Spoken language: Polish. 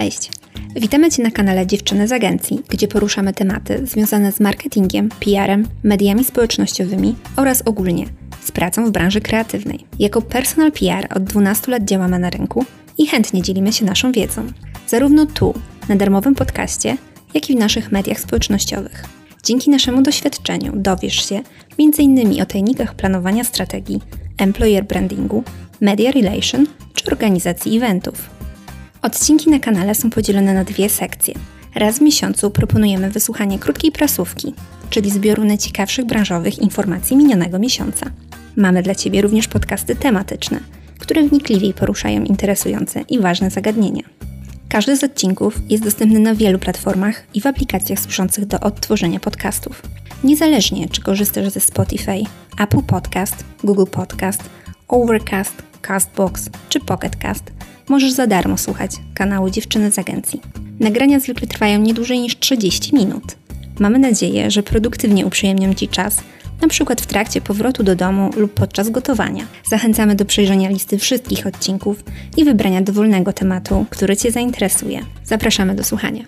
Cześć! Witamy Cię na kanale Dziewczyny z Agencji, gdzie poruszamy tematy związane z marketingiem, PR-em, mediami społecznościowymi oraz ogólnie z pracą w branży kreatywnej. Jako personal PR od 12 lat działamy na rynku i chętnie dzielimy się naszą wiedzą, zarówno tu, na darmowym podcaście, jak i w naszych mediach społecznościowych. Dzięki naszemu doświadczeniu dowiesz się m.in. o tajnikach planowania strategii, employer brandingu, media relation czy organizacji eventów. Odcinki na kanale są podzielone na dwie sekcje. Raz w miesiącu proponujemy wysłuchanie krótkiej prasówki, czyli zbioru najciekawszych branżowych informacji minionego miesiąca. Mamy dla Ciebie również podcasty tematyczne, które wnikliwiej poruszają interesujące i ważne zagadnienia. Każdy z odcinków jest dostępny na wielu platformach i w aplikacjach służących do odtworzenia podcastów. Niezależnie czy korzystasz ze Spotify, Apple Podcast, Google Podcast, Overcast, Castbox czy Pocketcast, możesz za darmo słuchać kanału Dziewczyny z Agencji. Nagrania zwykle trwają nie dłużej niż 30 minut. Mamy nadzieję, że produktywnie uprzyjemnią Ci czas, na przykład w trakcie powrotu do domu lub podczas gotowania. Zachęcamy do przejrzenia listy wszystkich odcinków i wybrania dowolnego tematu, który Cię zainteresuje. Zapraszamy do słuchania.